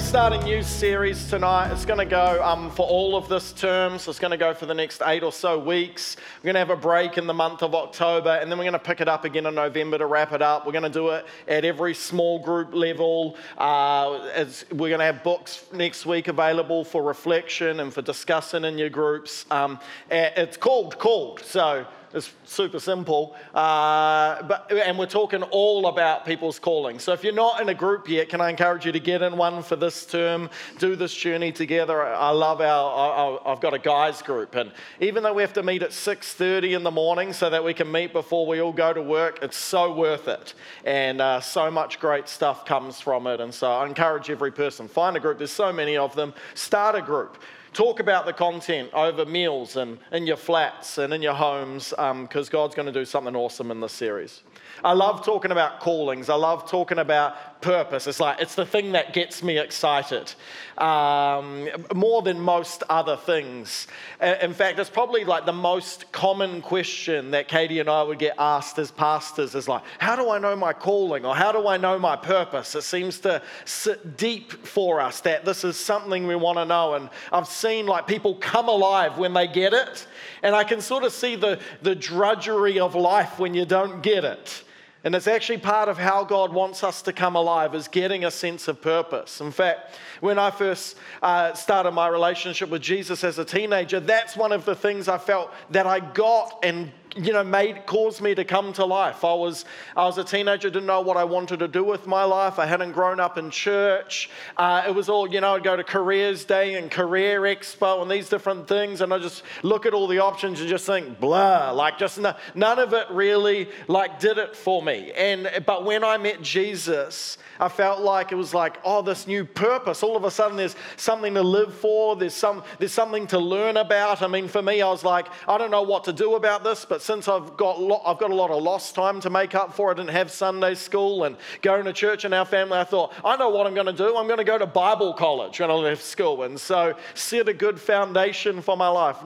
to start a new series tonight. It's going to go um, for all of this term, so it's going to go for the next eight or so weeks. We're going to have a break in the month of October, and then we're going to pick it up again in November to wrap it up. We're going to do it at every small group level. Uh, we're going to have books next week available for reflection and for discussing in your groups. Um, it's called Called, so it's super simple. Uh, but, and we're talking all about people's calling. So if you're not in a group yet, can I encourage you to get in one for this term? Do this journey together. I love our, I've got a guys group. And even though we have to meet at 6.30 in the morning so that we can meet before we all go to work, it's so worth it. And uh, so much great stuff comes from it. And so I encourage every person, find a group. There's so many of them. Start a group. Talk about the content over meals and in your flats and in your homes because um, God's going to do something awesome in this series. I love talking about callings. I love talking about purpose. It's like, it's the thing that gets me excited um, more than most other things. In fact, it's probably like the most common question that Katie and I would get asked as pastors is like, how do I know my calling or how do I know my purpose? It seems to sit deep for us that this is something we want to know. And I've seen like people come alive when they get it. And I can sort of see the, the drudgery of life when you don't get it. And it's actually part of how God wants us to come alive, is getting a sense of purpose. In fact, when I first uh, started my relationship with Jesus as a teenager, that's one of the things I felt that I got and you know, made caused me to come to life. I was I was a teenager, didn't know what I wanted to do with my life. I hadn't grown up in church. Uh, it was all you know. I'd go to careers day and career expo and these different things, and I just look at all the options and just think blah, like just no, none of it really like did it for me. And but when I met Jesus, I felt like it was like, oh, this new purpose. All of a sudden, there's something to live for. There's some, there's something to learn about. I mean, for me, I was like, I don't know what to do about this, but since I've got, lo- I've got a lot of lost time to make up for, I didn't have Sunday school and going to church in our family. I thought, I know what I'm going to do. I'm going to go to Bible college when I left school, and so set a good foundation for my life.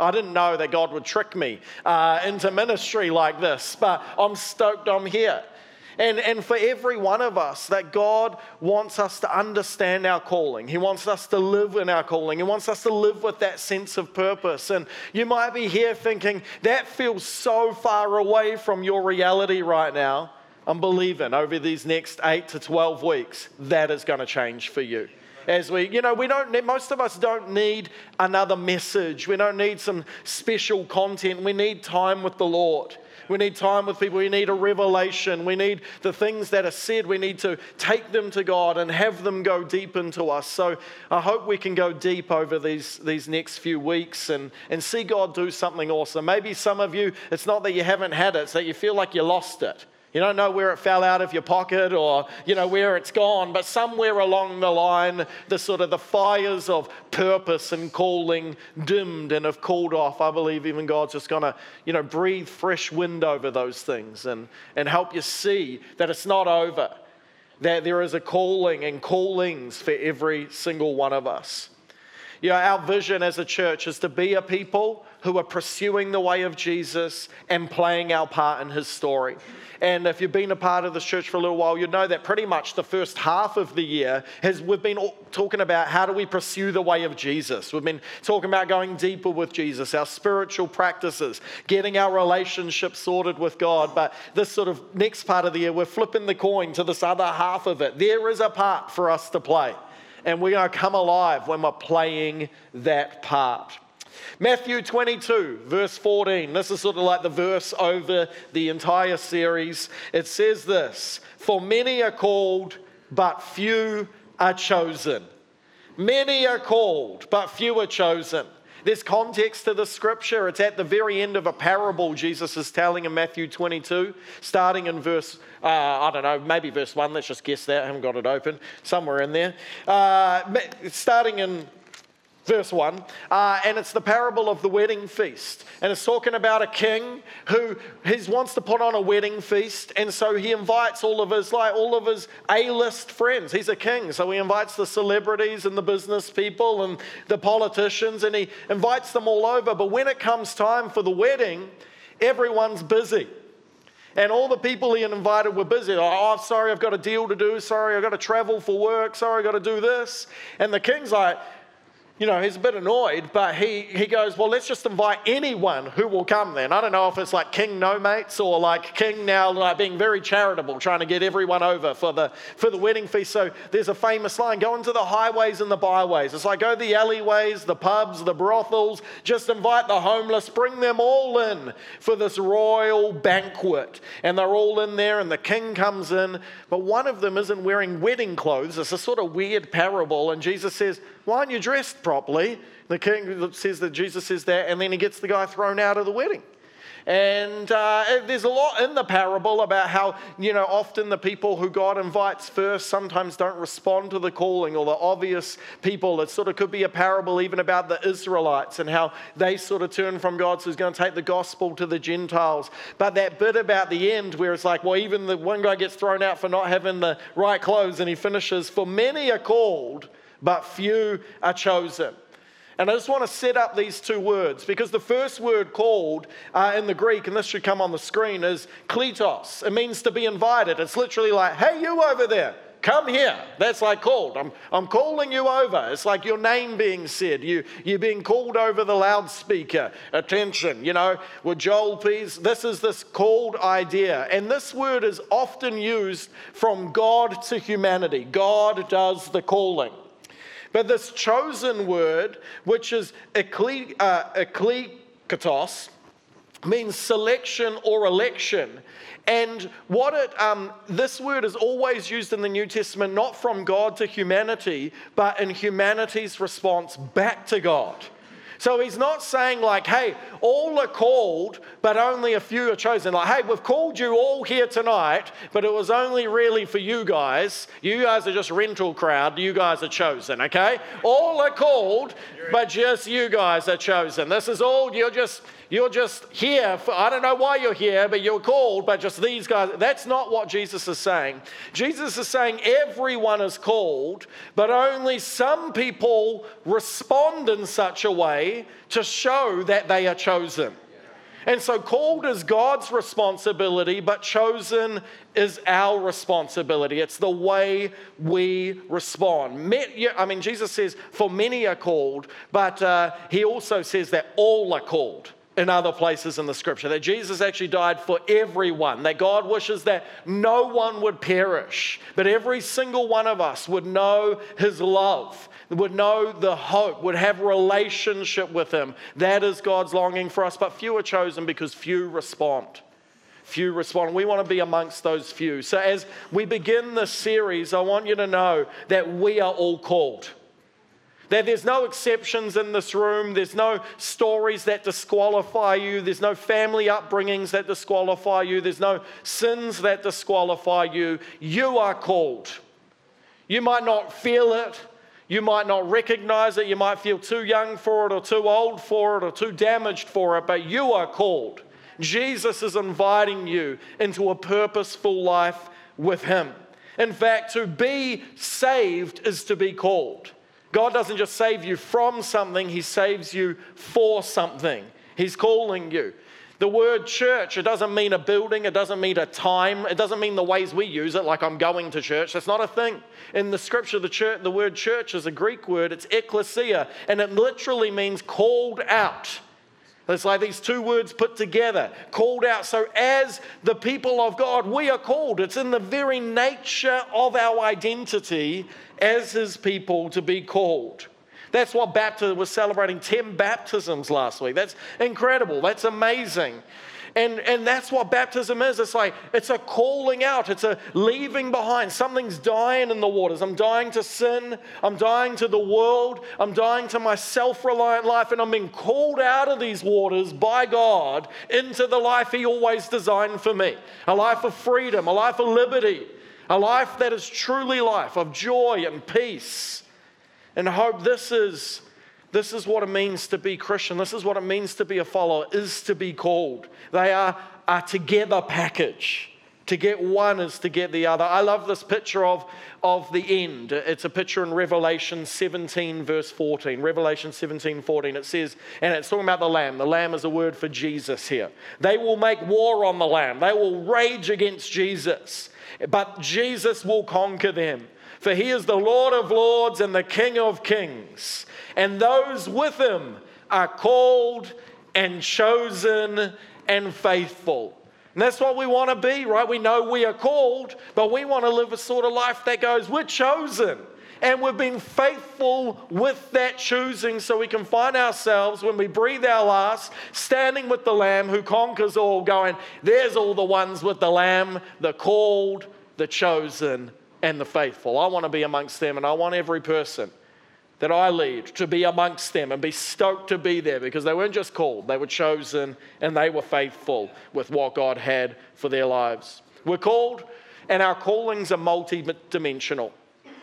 I didn't know that God would trick me uh, into ministry like this, but I'm stoked I'm here. And, and for every one of us, that God wants us to understand our calling. He wants us to live in our calling. He wants us to live with that sense of purpose. And you might be here thinking, that feels so far away from your reality right now. I'm believing over these next eight to 12 weeks, that is going to change for you as we, you know, we don't need, most of us don't need another message. We don't need some special content. We need time with the Lord. We need time with people. We need a revelation. We need the things that are said. We need to take them to God and have them go deep into us. So I hope we can go deep over these, these next few weeks and, and see God do something awesome. Maybe some of you, it's not that you haven't had it, it's that you feel like you lost it. You don't know where it fell out of your pocket or, you know, where it's gone, but somewhere along the line, the sort of the fires of purpose and calling dimmed and have cooled off. I believe even God's just going to, you know, breathe fresh wind over those things and, and help you see that it's not over, that there is a calling and callings for every single one of us. You know, our vision as a church is to be a people who are pursuing the way of Jesus and playing our part in his story. And if you've been a part of this church for a little while, you'd know that pretty much the first half of the year has we've been talking about how do we pursue the way of Jesus. We've been talking about going deeper with Jesus, our spiritual practices, getting our relationship sorted with God. But this sort of next part of the year, we're flipping the coin to this other half of it. There is a part for us to play. And we're going to come alive when we're playing that part. Matthew 22, verse 14. This is sort of like the verse over the entire series. It says this For many are called, but few are chosen. Many are called, but few are chosen. There's context to the scripture. It's at the very end of a parable Jesus is telling in Matthew 22, starting in verse, uh, I don't know, maybe verse 1. Let's just guess that. I haven't got it open. Somewhere in there. Uh, starting in verse 1, uh, and it's the parable of the wedding feast. And it's talking about a king who he wants to put on a wedding feast, and so he invites all of his like all of his A-list friends. He's a king, so he invites the celebrities and the business people and the politicians, and he invites them all over. But when it comes time for the wedding, everyone's busy. And all the people he had invited were busy. Oh, sorry, I've got a deal to do. Sorry, I've got to travel for work. Sorry, I've got to do this. And the king's like, you know, he's a bit annoyed, but he, he goes, Well, let's just invite anyone who will come then. I don't know if it's like King No Mates or like King now like being very charitable, trying to get everyone over for the, for the wedding feast. So there's a famous line go into the highways and the byways. It's like go the alleyways, the pubs, the brothels, just invite the homeless, bring them all in for this royal banquet. And they're all in there, and the king comes in, but one of them isn't wearing wedding clothes. It's a sort of weird parable, and Jesus says, why aren't you dressed properly? The king says that Jesus says that, and then he gets the guy thrown out of the wedding. And uh, there's a lot in the parable about how, you know, often the people who God invites first sometimes don't respond to the calling or the obvious people. It sort of could be a parable even about the Israelites and how they sort of turn from God, so he's going to take the gospel to the Gentiles. But that bit about the end where it's like, well, even the one guy gets thrown out for not having the right clothes and he finishes, for many are called but few are chosen. And I just want to set up these two words because the first word called uh, in the Greek, and this should come on the screen, is kletos. It means to be invited. It's literally like, hey, you over there, come here. That's like called. I'm, I'm calling you over. It's like your name being said. You, you're being called over the loudspeaker. Attention, you know, with Joel, please. This is this called idea. And this word is often used from God to humanity. God does the calling. But this chosen word, which is ekle, uh, means selection or election. And what it, um, this word is always used in the New Testament, not from God to humanity, but in humanity's response back to God. So he's not saying, like, hey, all are called, but only a few are chosen. Like, hey, we've called you all here tonight, but it was only really for you guys. You guys are just rental crowd. You guys are chosen, okay? All are called, but just you guys are chosen. This is all, you're just, you're just here. For, I don't know why you're here, but you're called, but just these guys. That's not what Jesus is saying. Jesus is saying everyone is called, but only some people respond in such a way to show that they are chosen. And so, called is God's responsibility, but chosen is our responsibility. It's the way we respond. I mean, Jesus says, For many are called, but uh, he also says that all are called in other places in the scripture that Jesus actually died for everyone, that God wishes that no one would perish, but every single one of us would know his love, would know the hope, would have relationship with him. That is God's longing for us, but few are chosen because few respond. Few respond. We want to be amongst those few. So, as we begin this series, I want you to know that we are all called. That there's no exceptions in this room. There's no stories that disqualify you. There's no family upbringings that disqualify you. There's no sins that disqualify you. You are called. You might not feel it. You might not recognize it. You might feel too young for it, or too old for it, or too damaged for it, but you are called. Jesus is inviting you into a purposeful life with Him. In fact, to be saved is to be called. God doesn't just save you from something, He saves you for something. He's calling you. The word church, it doesn't mean a building, it doesn't mean a time, it doesn't mean the ways we use it, like I'm going to church. That's not a thing. In the scripture, the, church, the word church is a Greek word, it's ekklesia, and it literally means called out. It's like these two words put together, called out. So, as the people of God, we are called. It's in the very nature of our identity as his people to be called. That's what baptism was celebrating 10 baptisms last week. That's incredible. That's amazing. And, and that's what baptism is. It's like, it's a calling out, it's a leaving behind. Something's dying in the waters. I'm dying to sin, I'm dying to the world, I'm dying to my self reliant life, and I'm being called out of these waters by God into the life He always designed for me a life of freedom, a life of liberty a life that is truly life of joy and peace and hope. This is, this is what it means to be Christian. This is what it means to be a follower, is to be called. They are a together package To get one is to get the other. I love this picture of, of the end. It's a picture in Revelation 17, verse 14. Revelation 17, 14. It says, and it's talking about the Lamb. The Lamb is a word for Jesus here. They will make war on the Lamb, they will rage against Jesus, but Jesus will conquer them. For he is the Lord of lords and the King of kings. And those with him are called and chosen and faithful. And that's what we want to be, right? We know we are called, but we want to live a sort of life that goes, we're chosen. And we've been faithful with that choosing so we can find ourselves when we breathe our last, standing with the Lamb who conquers all, going, There's all the ones with the Lamb, the called, the chosen, and the faithful. I want to be amongst them, and I want every person that I lead to be amongst them and be stoked to be there because they weren't just called, they were chosen and they were faithful with what God had for their lives. We're called, and our callings are multi-dimensional.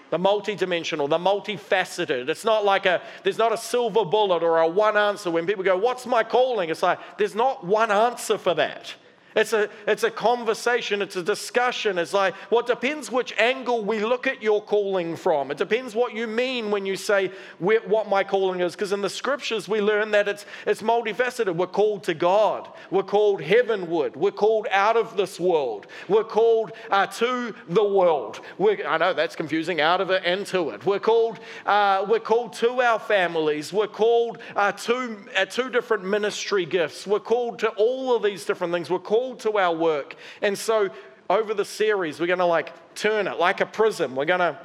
The multi-dimensional, the multifaceted. It's not like a there's not a silver bullet or a one answer when people go, "What's my calling?" It's like there's not one answer for that. It's a, it's a conversation, it's a discussion. It's like, well, it depends which angle we look at your calling from. It depends what you mean when you say what my calling is. Because in the scriptures, we learn that it's, it's multifaceted. We're called to God, we're called heavenward, we're called out of this world, we're called uh, to the world. We're, I know that's confusing, out of it and to it. We're called, uh, we're called to our families, we're called uh, to uh, two different ministry gifts, we're called to all of these different things. We're called called to our work. And so over the series, we're going to like turn it like a prism. We're going to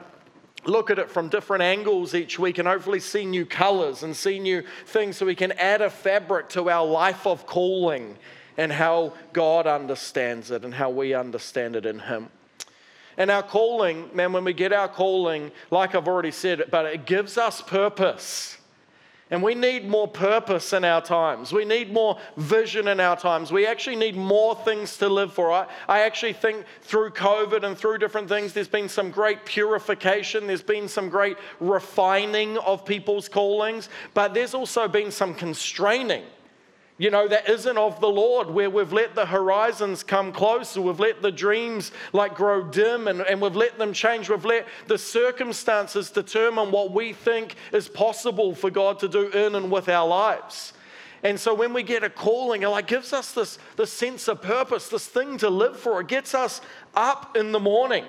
look at it from different angles each week and hopefully see new colors and see new things so we can add a fabric to our life of calling and how God understands it and how we understand it in Him. And our calling, man, when we get our calling, like I've already said, but it gives us purpose. And we need more purpose in our times. We need more vision in our times. We actually need more things to live for. I, I actually think through COVID and through different things, there's been some great purification, there's been some great refining of people's callings, but there's also been some constraining you know, that isn't of the Lord, where we've let the horizons come closer, we've let the dreams like grow dim and, and we've let them change, we've let the circumstances determine what we think is possible for God to do in and with our lives. And so when we get a calling, it like gives us this, this sense of purpose, this thing to live for. It gets us up in the morning.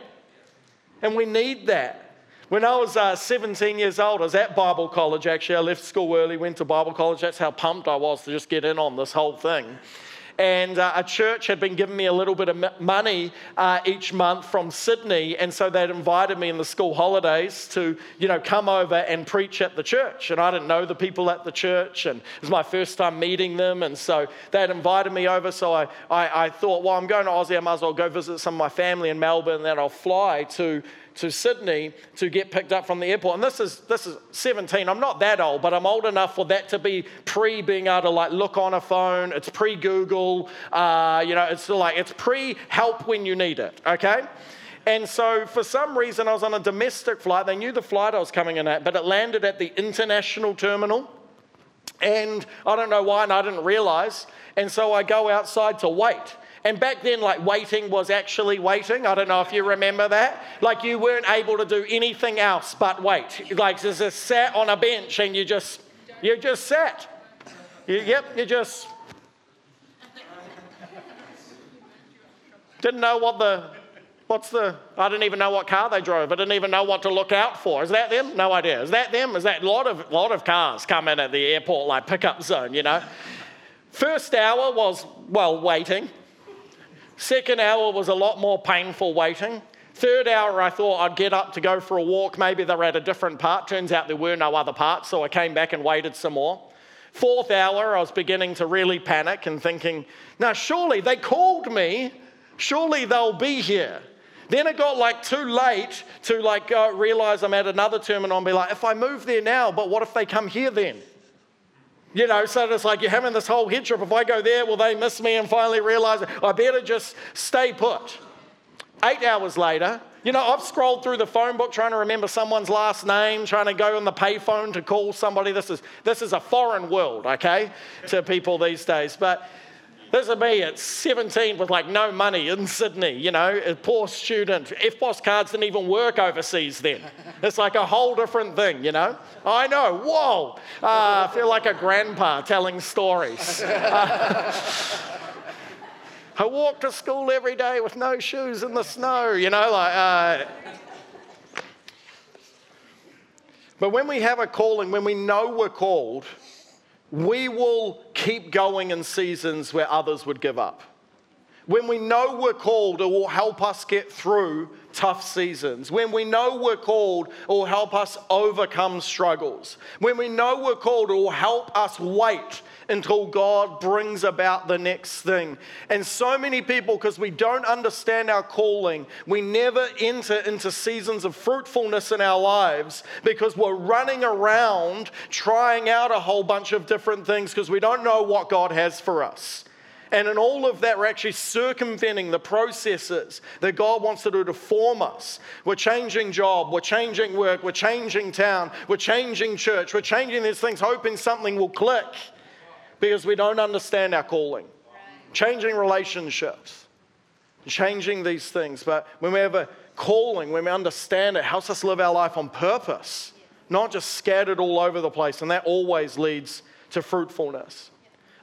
And we need that. When I was uh, 17 years old, I was at Bible college actually. I left school early, went to Bible college. That's how pumped I was to just get in on this whole thing. And uh, a church had been giving me a little bit of money uh, each month from Sydney. And so they'd invited me in the school holidays to, you know, come over and preach at the church. And I didn't know the people at the church. And it was my first time meeting them. And so they'd invited me over. So I, I, I thought, well, I'm going to Aussie. I might as well go visit some of my family in Melbourne. And then I'll fly to to Sydney to get picked up from the airport. And this is this is 17. I'm not that old, but I'm old enough for that to be pre being able to like look on a phone. It's pre Google. Uh, you know, it's like it's pre help when you need it. Okay. And so, for some reason, I was on a domestic flight. They knew the flight I was coming in at, but it landed at the international terminal. And I don't know why, and I didn't realize. And so I go outside to wait. And back then, like waiting was actually waiting. I don't know if you remember that. Like you weren't able to do anything else but wait. Like just sat on a bench and you just, you just sat. You, yep, you just didn't know what the, what's the, I didn't even know what car they drove. I didn't even know what to look out for. Is that them? No idea. Is that them? Is that a lot of, lot of cars come in at the airport, like pickup zone, you know? First hour was, well, waiting. Second hour was a lot more painful waiting. Third hour, I thought I'd get up to go for a walk. Maybe they're at a different part. Turns out there were no other parts, so I came back and waited some more. Fourth hour, I was beginning to really panic and thinking, now surely they called me. Surely they'll be here. Then it got like too late to like uh, realize I'm at another terminal and be like, if I move there now, but what if they come here then? You know, so it's like you're having this whole head trip. If I go there, will they miss me? And finally realize I better just stay put. Eight hours later, you know, I've scrolled through the phone book trying to remember someone's last name, trying to go on the payphone to call somebody. This is, this is a foreign world, okay, to people these days. But This is me at 17 with like no money in Sydney, you know, a poor student. EFTPOS cards didn't even work overseas then. It's like a whole different thing, you know? I know, whoa. Uh, I feel like a grandpa telling stories. Uh, I walk to school every day with no shoes in the snow, you know, like. Uh, but when we have a calling, when we know we're called, we will keep going in seasons where others would give up. When we know we're called, it will help us get through tough seasons. When we know we're called, it will help us overcome struggles. When we know we're called, it will help us wait until God brings about the next thing. And so many people, because we don't understand our calling, we never enter into seasons of fruitfulness in our lives because we're running around trying out a whole bunch of different things because we don't know what God has for us. And in all of that, we're actually circumventing the processes that God wants to do to form us. We're changing job, we're changing work, we're changing town, we're changing church, we're changing these things, hoping something will click because we don't understand our calling. Changing relationships, changing these things. But when we have a calling, when we understand it, it helps us live our life on purpose, not just scattered all over the place. And that always leads to fruitfulness.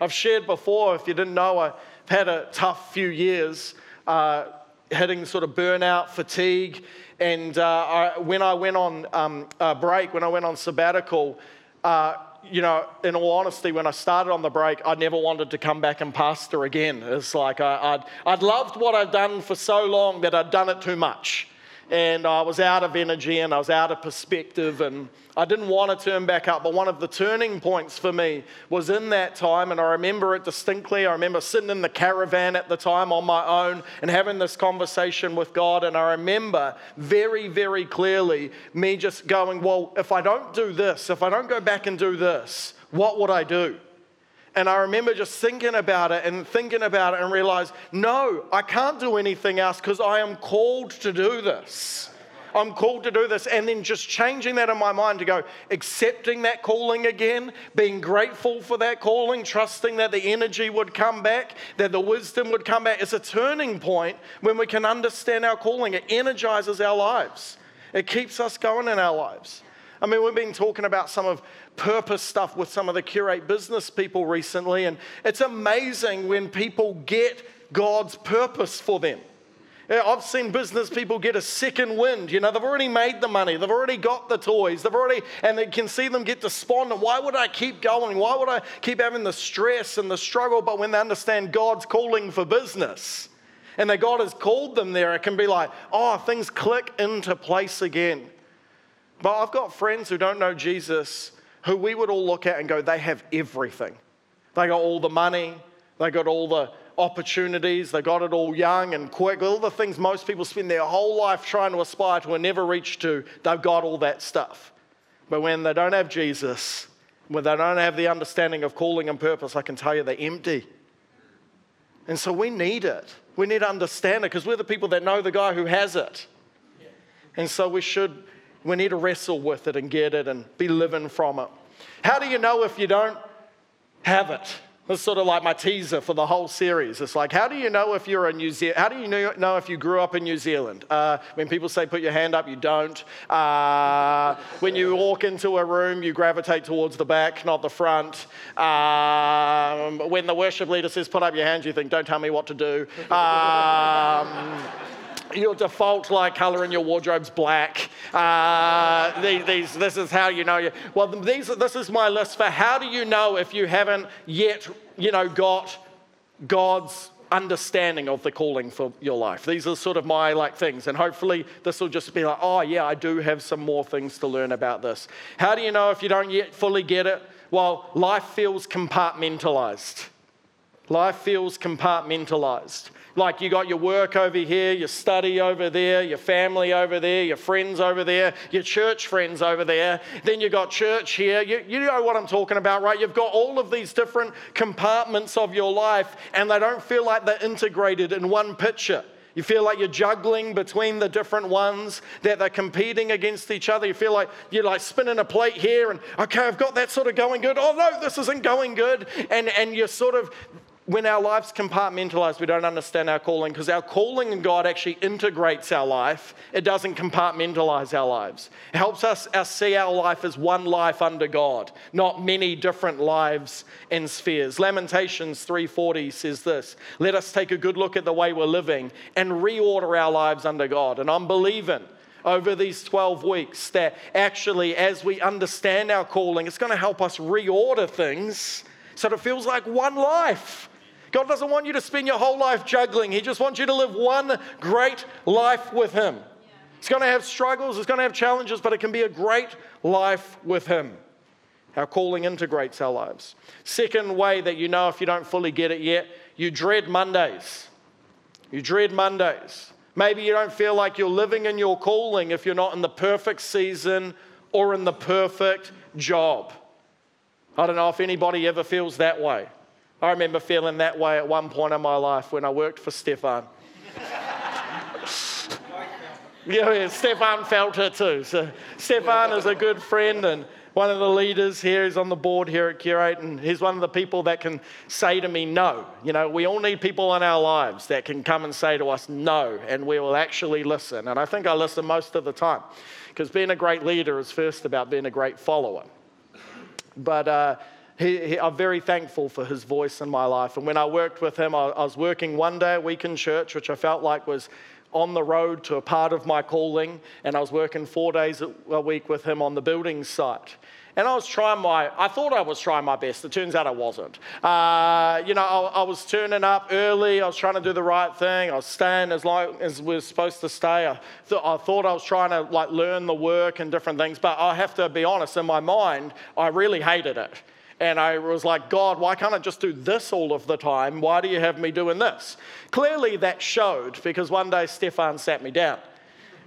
I've shared before, if you didn't know, I've had a tough few years. Uh, hitting sort of burnout, fatigue. And uh, I, when I went on um, break, when I went on sabbatical, uh, you know, in all honesty, when I started on the break, I never wanted to come back and pastor again. It's like I, would I'd loved what I'd done for so long that I'd done it too much. And I was out of energy and I was out of perspective and I didn't want to turn back up. But one of the turning points for me was in that time, and I remember it distinctly. I remember sitting in the caravan at the time on my own and having this conversation with God. And I remember very, very clearly me just going, Well, if I don't do this, if I don't go back and do this, what would I do? And I remember just thinking about it and thinking about it and realized, no, I can't do anything else because I am called to do this. I'm called to do this. And then just changing that in my mind to go, accepting that calling again, being grateful for that calling, trusting that the energy would come back, that the wisdom would come back. It's a turning point when we can understand our calling. It energizes our lives, it keeps us going in our lives. I mean, we've been talking about some of purpose stuff with some of the Curate business people recently, and it's amazing when people get God's purpose for them. I've seen business people get a second wind. You know, they've already made the money, they've already got the toys, they've already, and they can see them get despondent. Why would I keep going? Why would I keep having the stress and the struggle? But when they understand God's calling for business and that God has called them there, it can be like, oh, things click into place again. But I've got friends who don't know Jesus who we would all look at and go, they have everything. They got all the money, they got all the opportunities, they got it all young and quick, all the things most people spend their whole life trying to aspire to and never reach to, they've got all that stuff. But when they don't have Jesus, when they don't have the understanding of calling and purpose, I can tell you they're empty. And so we need it. We need to understand it because we're the people that know the guy who has it. And so we should we need to wrestle with it and get it and be living from it. How do you know if you don't have it? That's sort of like my teaser for the whole series. It's like, how do you know if you're a New Zealand? How do you know if you grew up in New Zealand? Uh, when people say put your hand up, you don't. Uh, when you walk into a room, you gravitate towards the back, not the front. Um, when the worship leader says put up your hands, you think, don't tell me what to do. Um, your default like color in your wardrobe's black. Uh, these, this is how you know you. Well, these, this is my list for how do you know if you haven't yet, you know, got God's understanding of the calling for your life. These are sort of my like things, and hopefully this will just be like, oh yeah, I do have some more things to learn about this. How do you know if you don't yet fully get it? Well, life feels compartmentalized. Life feels compartmentalized. Like you got your work over here, your study over there, your family over there, your friends over there, your church friends over there. Then you got church here. You, you know what I'm talking about, right? You've got all of these different compartments of your life, and they don't feel like they're integrated in one picture. You feel like you're juggling between the different ones, that they're competing against each other. You feel like you're like spinning a plate here and, okay, I've got that sort of going good. Oh, no, this isn't going good. And, and you're sort of when our lives compartmentalize, we don't understand our calling because our calling in God actually integrates our life. It doesn't compartmentalize our lives. It helps us, us see our life as one life under God, not many different lives and spheres. Lamentations 3:40 says this: "Let us take a good look at the way we're living and reorder our lives under God." And I'm believing over these 12 weeks that actually, as we understand our calling, it's going to help us reorder things so it feels like one life God doesn't want you to spend your whole life juggling. He just wants you to live one great life with Him. It's going to have struggles, it's going to have challenges, but it can be a great life with Him. Our calling integrates our lives. Second way that you know if you don't fully get it yet, you dread Mondays. You dread Mondays. Maybe you don't feel like you're living in your calling if you're not in the perfect season or in the perfect job. I don't know if anybody ever feels that way. I remember feeling that way at one point in my life when I worked for Stefan. yeah, yeah, Stefan felt it too. So Stefan is a good friend and one of the leaders here. He's on the board here at Curate, and he's one of the people that can say to me no. You know, we all need people in our lives that can come and say to us no, and we will actually listen. And I think I listen most of the time, because being a great leader is first about being a great follower. But uh, he, he, I'm very thankful for his voice in my life. And when I worked with him, I, I was working one day a week in church, which I felt like was on the road to a part of my calling, and I was working four days a week with him on the building site. And I was trying my, I thought I was trying my best. It turns out I wasn't. Uh, you know, I, I, was turning up early. I was trying to do the right thing. I was staying as long as we were supposed to stay. I, th- I thought I was trying to like learn the work and different things. But I have to be honest, in my mind, I really hated it. And I was like, God, why can't I just do this all of the time? Why do you have me doing this? Clearly, that showed because one day Stefan sat me down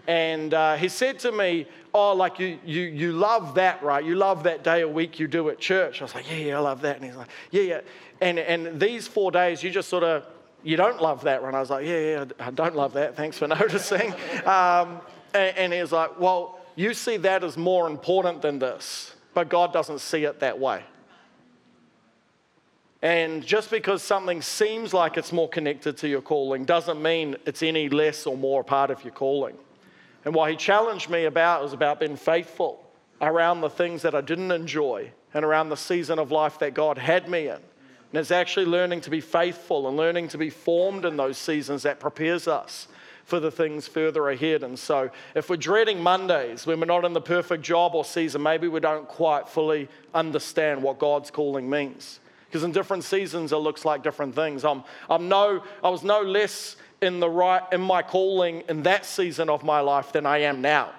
and uh, he said to me, Oh, like you, you, you love that, right? You love that day a week you do at church. I was like, Yeah, yeah, I love that. And he's like, Yeah, yeah. And, and these four days, you just sort of, you don't love that one. I was like, Yeah, yeah, I don't love that. Thanks for noticing. Um, and, and he was like, Well, you see that as more important than this, but God doesn't see it that way. And just because something seems like it's more connected to your calling doesn't mean it's any less or more part of your calling. And what he challenged me about was about being faithful around the things that I didn't enjoy and around the season of life that God had me in. And it's actually learning to be faithful and learning to be formed in those seasons that prepares us for the things further ahead. And so, if we're dreading Mondays when we're not in the perfect job or season, maybe we don't quite fully understand what God's calling means because in different seasons it looks like different things. I'm, I'm no, I was no less in, the right, in my calling in that season of my life than I am now.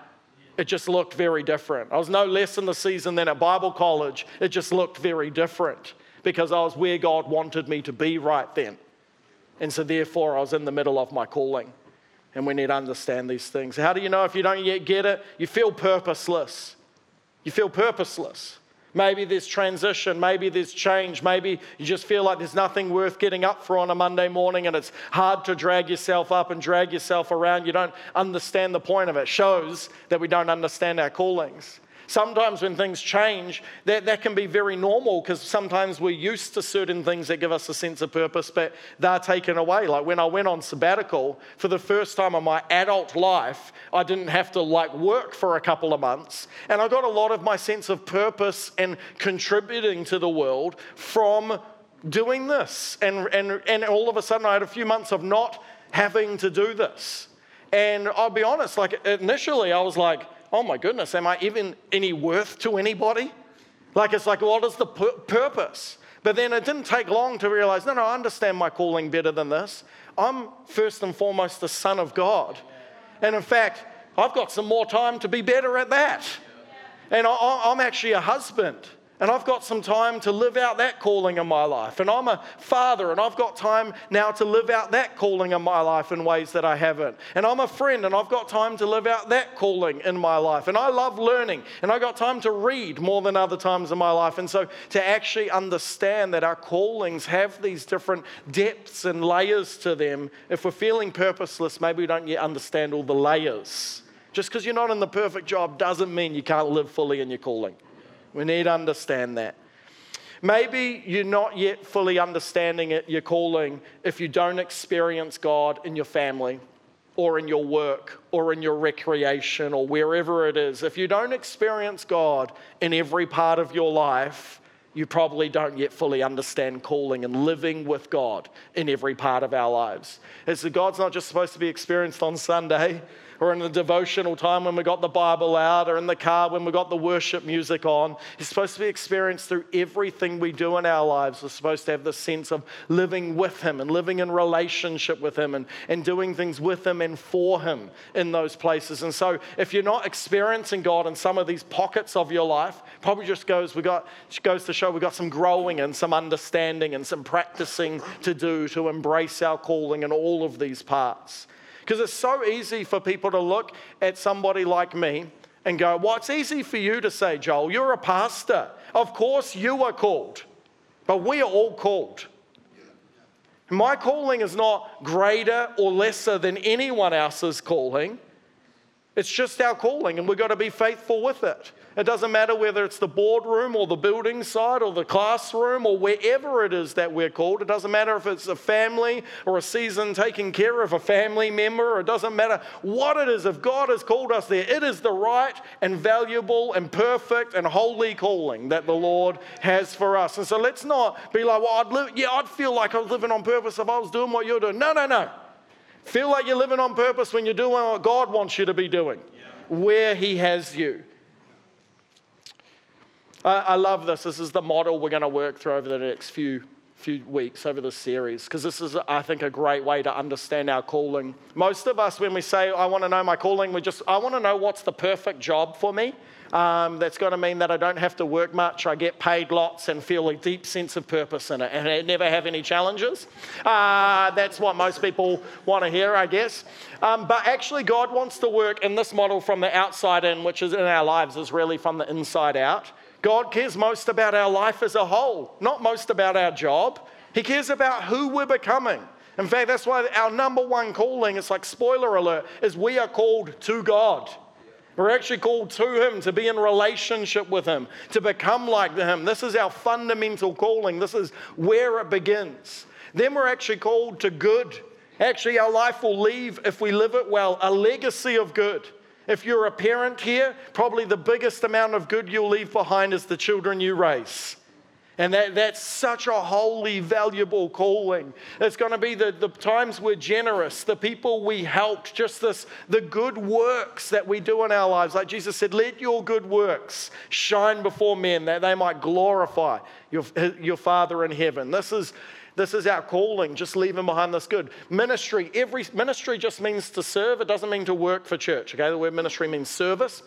It just looked very different. I was no less in the season than at Bible college. It just looked very different because I was where God wanted me to be right then. And so, therefore, I was in the middle of my calling. And we need to understand these things. How do you know if you don't yet get it? You feel purposeless. You feel purposeless. Maybe there's transition, maybe there's change, maybe you just feel like there's nothing worth getting up for on a Monday morning and it's hard to drag yourself up and drag yourself around. You don't understand the point of it. shows that we don't understand our callings. Sometimes when things change, that, that can be very normal because sometimes we're used to certain things that give us a sense of purpose, but they're taken away. Like when I went on sabbatical, for the first time in my adult life, I didn't have to like work for a couple of months. And I got a lot of my sense of purpose and contributing to the world from doing this. And, and, and all of a sudden, I had a few months of not having to do this. And I'll be honest, like initially, I was like, oh my goodness, am I even any worth to anybody? Like, it's like, what is the purpose? But then it didn't take long to realize, no, no, I understand my calling better than this. I'm first and foremost the Son of God. And in fact, I've got some more time to be better at that. And I'm actually a husband. And I've got some time to live out that calling in my life. And I'm a father, and I've got time now to live out that calling in my life in ways that I haven't. And I'm a friend, and I've got time to live out that calling in my life. And I love learning, and I've got time to read more than other times in my life. And so to actually understand that our callings have these different depths and layers to them, if we're feeling purposeless, maybe we don't yet understand all the layers. Just because you're not in the perfect job doesn't mean you can't live fully in your calling. We need to understand that. Maybe you're not yet fully understanding it, your calling, if you don't experience God in your family or in your work or in your recreation or wherever it is. If you don't experience God in every part of your life, you probably don't yet fully understand calling and living with God in every part of our lives. It's that God's not just supposed to be experienced on Sunday or in the devotional time when we got the Bible out, or in the car when we got the worship music on. It's supposed to be experienced through everything we do in our lives. We're supposed to have the sense of living with Him and living in relationship with Him and, and doing things with Him and for Him in those places. And so, if you're not experiencing God in some of these pockets of your life, probably just goes we got goes to show we've got some growing and some understanding and some practicing to do to embrace our calling in all of these parts. Because it's so easy for people to look at somebody like me and go, Well, it's easy for you to say, Joel, you're a pastor. Of course, you are called, but we are all called. My calling is not greater or lesser than anyone else's calling. It's just our calling, and we've got to be faithful with it. It doesn't matter whether it's the boardroom or the building site or the classroom or wherever it is that we're called. It doesn't matter if it's a family or a season taking care of a family member. It doesn't matter what it is. If God has called us there, it is the right and valuable and perfect and holy calling that the Lord has for us. And so let's not be like, well, I'd live, yeah, I'd feel like I was living on purpose if I was doing what you're doing. No, no, no. Feel like you're living on purpose when you're doing what God wants you to be doing, yeah. where He has you. I, I love this. This is the model we're going to work through over the next few few weeks over this series because this is i think a great way to understand our calling. Most of us when we say i want to know my calling we just i want to know what's the perfect job for me. Um, that's going to mean that i don't have to work much. I get paid lots and feel a deep sense of purpose in it and I never have any challenges. Uh, that's what most people want to hear i guess. Um, but actually god wants to work in this model from the outside in which is in our lives is really from the inside out God cares most about our life as a whole, not most about our job. He cares about who we're becoming. In fact, that's why our number one calling, it's like spoiler alert, is we are called to God. We're actually called to Him to be in relationship with Him, to become like Him. This is our fundamental calling. This is where it begins. Then we're actually called to good. Actually, our life will leave, if we live it well, a legacy of good. If you're a parent here, probably the biggest amount of good you'll leave behind is the children you raise. And that, that's such a holy, valuable calling. It's going to be the, the times we're generous, the people we helped, just this, the good works that we do in our lives. Like Jesus said, let your good works shine before men that they might glorify your, your Father in heaven. This is, this is our calling, just leaving behind this good. Ministry, every ministry just means to serve. It doesn't mean to work for church. Okay, the word ministry means service.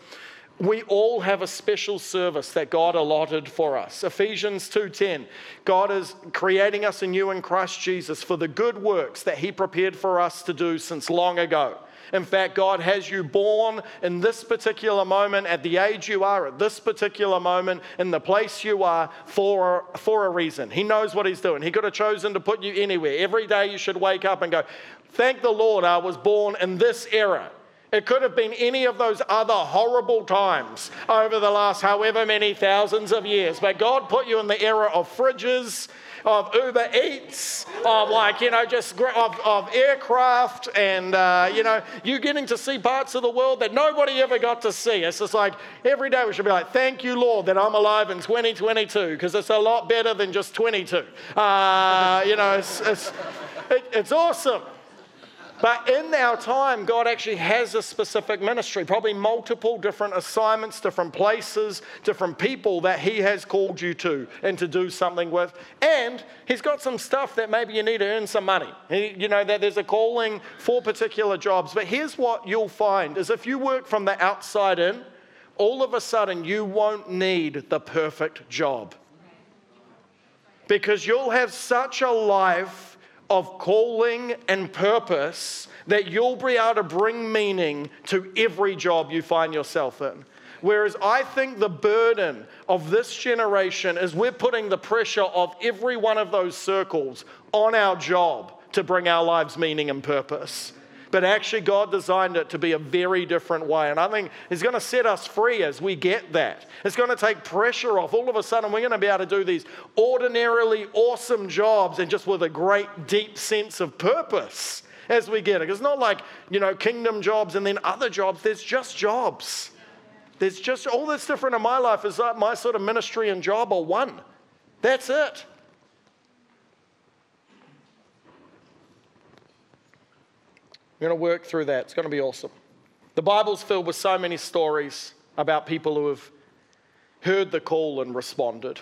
We all have a special service that God allotted for us. Ephesians 2:10. God is creating us anew in Christ Jesus for the good works that he prepared for us to do since long ago. In fact, God has you born in this particular moment, at the age you are, at this particular moment, in the place you are, for, for a reason. He knows what He's doing. He could have chosen to put you anywhere. Every day you should wake up and go, Thank the Lord, I was born in this era. It could have been any of those other horrible times over the last however many thousands of years. But God put you in the era of fridges of Uber Eats, of like, you know, just of, of aircraft, and, uh, you know, you getting to see parts of the world that nobody ever got to see. It's just like every day we should be like, thank you, Lord, that I'm alive in 2022, because it's a lot better than just 22. Uh, you know, it's, it's, it, it's awesome. But in our time, God actually has a specific ministry, probably multiple different assignments, different places, different people that He has called you to and to do something with. And He's got some stuff that maybe you need to earn some money. He, you know, that there's a calling for particular jobs. But here's what you'll find is if you work from the outside in, all of a sudden you won't need the perfect job. Because you'll have such a life of calling and purpose that you'll be able to bring meaning to every job you find yourself in. Whereas I think the burden of this generation is we're putting the pressure of every one of those circles on our job to bring our lives meaning and purpose. But actually, God designed it to be a very different way. And I think He's going to set us free as we get that. It's going to take pressure off. All of a sudden, we're going to be able to do these ordinarily awesome jobs and just with a great, deep sense of purpose as we get it. It's not like, you know, kingdom jobs and then other jobs. There's just jobs. There's just all that's different in my life is that my sort of ministry and job are one. That's it. We're going to work through that. It's going to be awesome. The Bible's filled with so many stories about people who have heard the call and responded.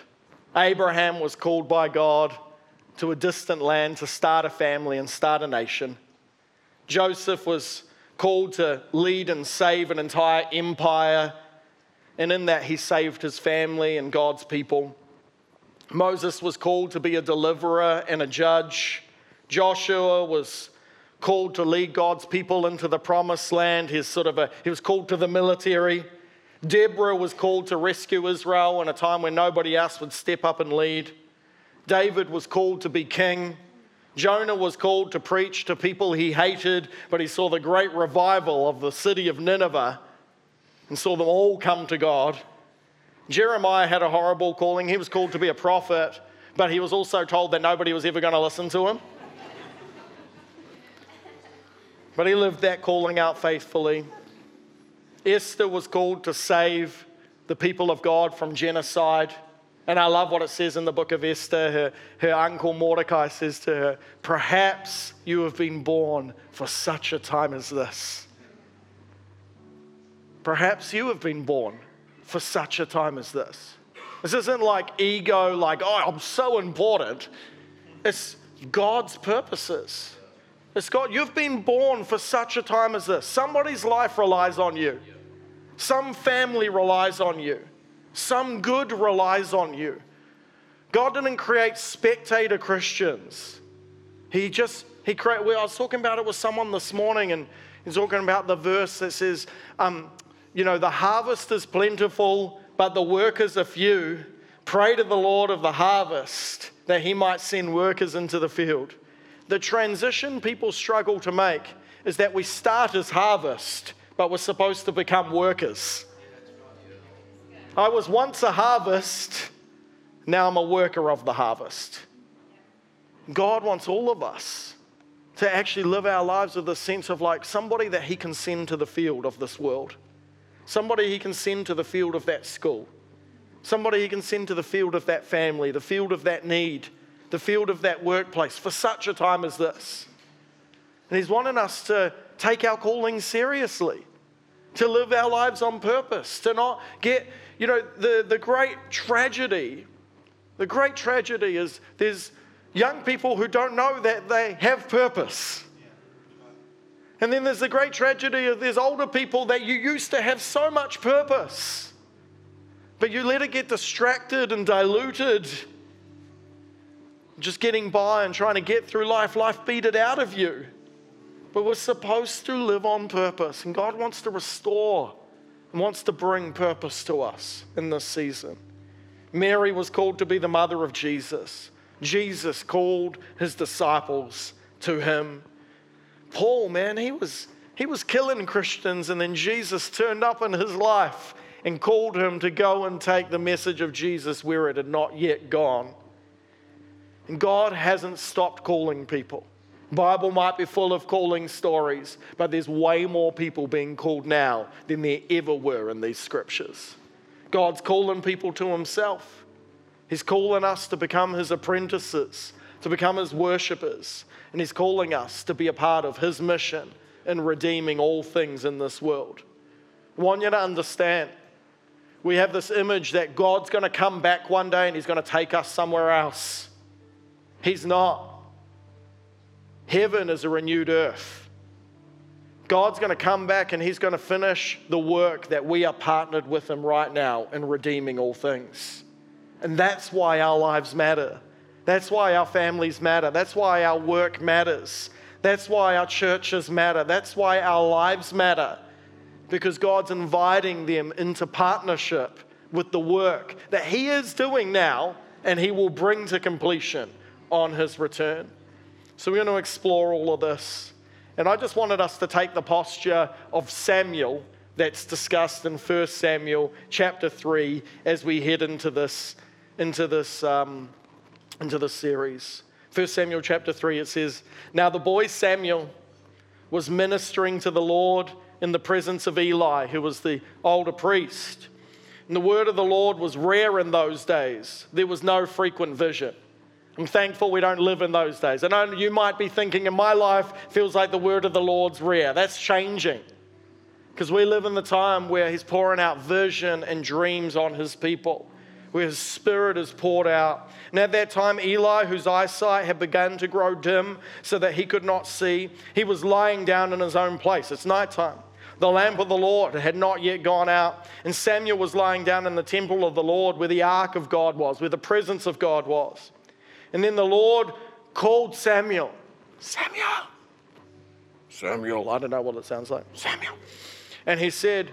Abraham was called by God to a distant land to start a family and start a nation. Joseph was called to lead and save an entire empire, and in that, he saved his family and God's people. Moses was called to be a deliverer and a judge. Joshua was called to lead God's people into the promised land. He's sort of a, he was called to the military. Deborah was called to rescue Israel in a time when nobody else would step up and lead. David was called to be king. Jonah was called to preach to people he hated, but he saw the great revival of the city of Nineveh and saw them all come to God. Jeremiah had a horrible calling. He was called to be a prophet, but he was also told that nobody was ever going to listen to him. But he lived that calling out faithfully. Esther was called to save the people of God from genocide. And I love what it says in the book of Esther. Her, her uncle Mordecai says to her, Perhaps you have been born for such a time as this. Perhaps you have been born for such a time as this. This isn't like ego, like, oh, I'm so important. It's God's purposes. God, you've been born for such a time as this. Somebody's life relies on you, some family relies on you, some good relies on you. God didn't create spectator Christians. He just, he created, well, I was talking about it with someone this morning, and he's talking about the verse that says, um, you know, the harvest is plentiful, but the workers are few. Pray to the Lord of the harvest that he might send workers into the field. The transition people struggle to make is that we start as harvest, but we're supposed to become workers. I was once a harvest, now I'm a worker of the harvest. God wants all of us to actually live our lives with a sense of like somebody that He can send to the field of this world, somebody He can send to the field of that school, somebody He can send to the field of that family, the field of that need, the field of that workplace for such a time as this. And He's wanting us to take our calling seriously, to live our lives on purpose, to not get, you know, the, the great tragedy. The great tragedy is there's young people who don't know that they have purpose. And then there's the great tragedy of there's older people that you used to have so much purpose, but you let it get distracted and diluted just getting by and trying to get through life, life beat it out of you. But we're supposed to live on purpose, and God wants to restore and wants to bring purpose to us in this season. Mary was called to be the mother of Jesus. Jesus called his disciples to him. Paul, man, he was, he was killing Christians, and then Jesus turned up in his life and called him to go and take the message of Jesus where it had not yet gone. And God hasn't stopped calling people. Bible might be full of calling stories, but there's way more people being called now than there ever were in these scriptures. God's calling people to himself. He's calling us to become his apprentices, to become his worshippers, and he's calling us to be a part of his mission in redeeming all things in this world. I want you to understand we have this image that God's going to come back one day and he's going to take us somewhere else. He's not. Heaven is a renewed earth. God's going to come back and He's going to finish the work that we are partnered with Him right now in redeeming all things. And that's why our lives matter. That's why our families matter. That's why our work matters. That's why our churches matter. That's why our lives matter. Because God's inviting them into partnership with the work that He is doing now and He will bring to completion on his return. So we're going to explore all of this. And I just wanted us to take the posture of Samuel that's discussed in 1 Samuel chapter 3 as we head into this, into this, um, into this series. 1 Samuel chapter 3, it says, Now the boy Samuel was ministering to the Lord in the presence of Eli, who was the older priest. And the word of the Lord was rare in those days. There was no frequent vision. I'm thankful we don't live in those days. Know you might be thinking, in my life, feels like the word of the Lord's rare. That's changing. Because we live in the time where He's pouring out vision and dreams on His people, where His Spirit is poured out. And at that time, Eli, whose eyesight had begun to grow dim so that he could not see, he was lying down in his own place. It's nighttime. The lamp of the Lord had not yet gone out, and Samuel was lying down in the temple of the Lord where the ark of God was, where the presence of God was. And then the Lord called Samuel. Samuel. Samuel. I don't know what it sounds like. Samuel. And he said,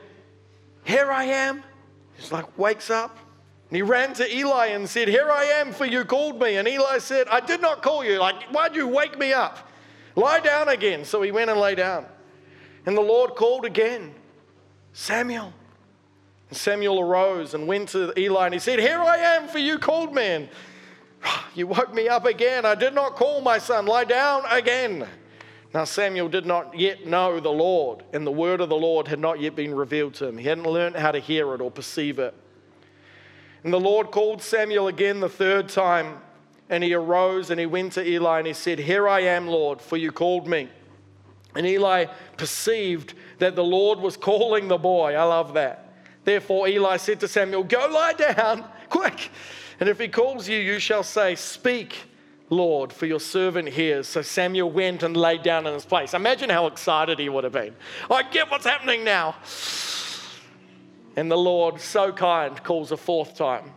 Here I am. He's like, wakes up. And he ran to Eli and said, Here I am, for you called me. And Eli said, I did not call you. Like, why'd you wake me up? Lie down again. So he went and lay down. And the Lord called again, Samuel. And Samuel arose and went to Eli and he said, Here I am, for you called me. And you woke me up again. I did not call my son. Lie down again. Now, Samuel did not yet know the Lord, and the word of the Lord had not yet been revealed to him. He hadn't learned how to hear it or perceive it. And the Lord called Samuel again the third time, and he arose and he went to Eli and he said, Here I am, Lord, for you called me. And Eli perceived that the Lord was calling the boy. I love that. Therefore, Eli said to Samuel, Go lie down, quick. And if he calls you, you shall say, Speak, Lord, for your servant hears. So Samuel went and laid down in his place. Imagine how excited he would have been. I get what's happening now. And the Lord, so kind, calls a fourth time.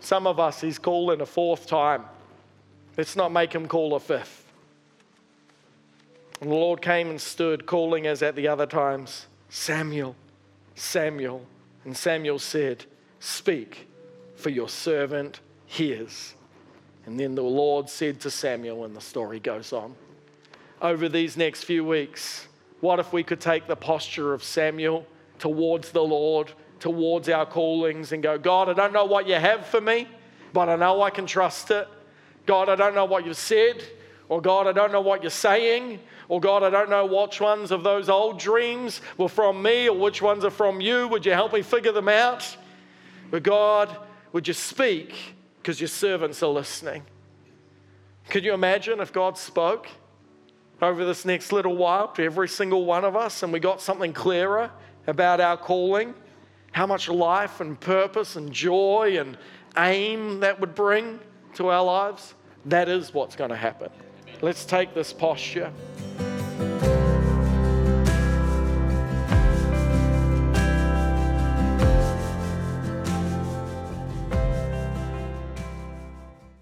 Some of us, he's calling a fourth time. Let's not make him call a fifth. And the Lord came and stood, calling as at the other times, Samuel, Samuel. And Samuel said, Speak for your servant hears. And then the Lord said to Samuel, and the story goes on. Over these next few weeks, what if we could take the posture of Samuel towards the Lord, towards our callings, and go, God, I don't know what you have for me, but I know I can trust it. God, I don't know what you've said, or God, I don't know what you're saying, or God, I don't know which ones of those old dreams were from me or which ones are from you. Would you help me figure them out? But God, would you speak because your servants are listening? Could you imagine if God spoke over this next little while to every single one of us and we got something clearer about our calling? How much life and purpose and joy and aim that would bring to our lives? That is what's going to happen. Let's take this posture.